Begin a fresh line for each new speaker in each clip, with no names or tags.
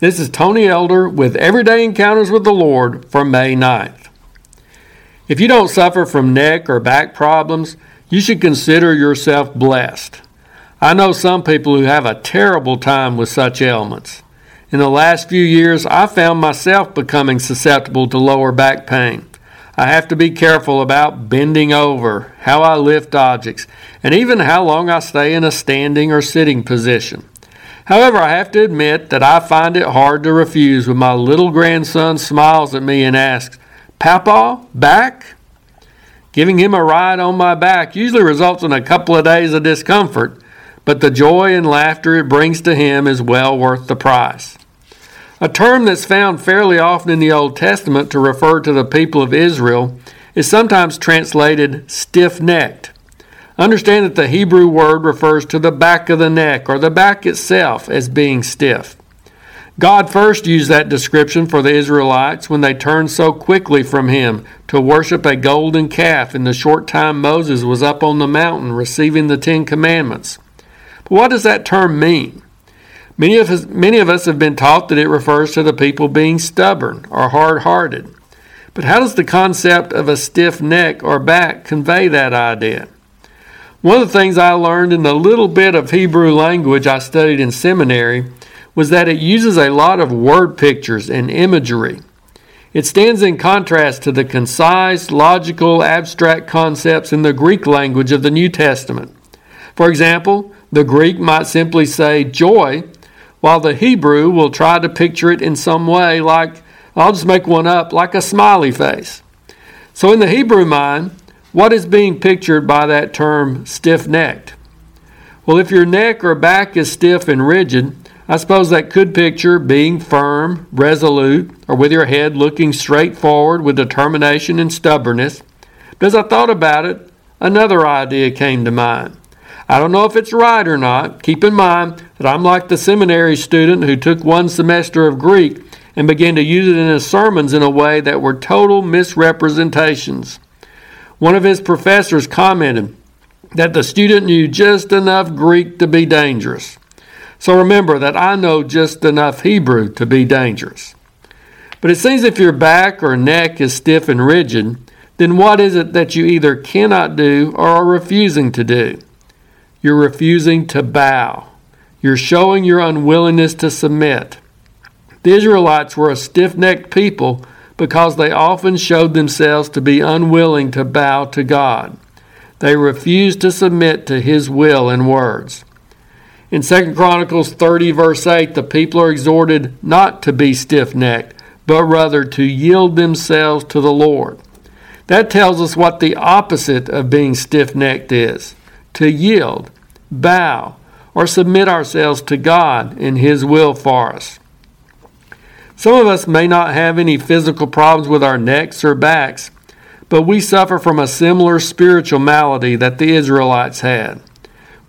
This is Tony Elder with Everyday Encounters with the Lord for May 9th. If you don't suffer from neck or back problems, you should consider yourself blessed. I know some people who have a terrible time with such ailments. In the last few years, I found myself becoming susceptible to lower back pain. I have to be careful about bending over, how I lift objects, and even how long I stay in a standing or sitting position. However, I have to admit that I find it hard to refuse when my little grandson smiles at me and asks, Papa, back? Giving him a ride on my back usually results in a couple of days of discomfort, but the joy and laughter it brings to him is well worth the price. A term that's found fairly often in the Old Testament to refer to the people of Israel is sometimes translated stiff necked. Understand that the Hebrew word refers to the back of the neck or the back itself as being stiff. God first used that description for the Israelites when they turned so quickly from Him to worship a golden calf in the short time Moses was up on the mountain receiving the Ten Commandments. But what does that term mean? Many of, us, many of us have been taught that it refers to the people being stubborn or hard hearted. But how does the concept of a stiff neck or back convey that idea? One of the things I learned in the little bit of Hebrew language I studied in seminary was that it uses a lot of word pictures and imagery. It stands in contrast to the concise, logical, abstract concepts in the Greek language of the New Testament. For example, the Greek might simply say joy while the Hebrew will try to picture it in some way, like, I'll just make one up, like a smiley face. So, in the Hebrew mind, what is being pictured by that term stiff necked? Well, if your neck or back is stiff and rigid, I suppose that could picture being firm, resolute, or with your head looking straight forward with determination and stubbornness. But as I thought about it, another idea came to mind. I don't know if it's right or not. Keep in mind that I'm like the seminary student who took one semester of Greek and began to use it in his sermons in a way that were total misrepresentations. One of his professors commented that the student knew just enough Greek to be dangerous. So remember that I know just enough Hebrew to be dangerous. But it seems if your back or neck is stiff and rigid, then what is it that you either cannot do or are refusing to do? You're refusing to bow. You're showing your unwillingness to submit. The Israelites were a stiff necked people because they often showed themselves to be unwilling to bow to God. They refused to submit to His will and words. In 2 Chronicles 30, verse 8, the people are exhorted not to be stiff necked, but rather to yield themselves to the Lord. That tells us what the opposite of being stiff necked is to yield, bow, or submit ourselves to God and His will for us. Some of us may not have any physical problems with our necks or backs, but we suffer from a similar spiritual malady that the Israelites had.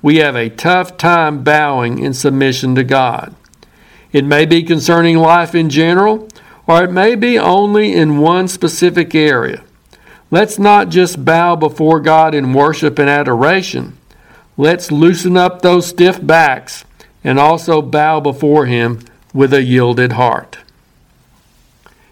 We have a tough time bowing in submission to God. It may be concerning life in general, or it may be only in one specific area. Let's not just bow before God in worship and adoration, Let's loosen up those stiff backs and also bow before Him with a yielded heart.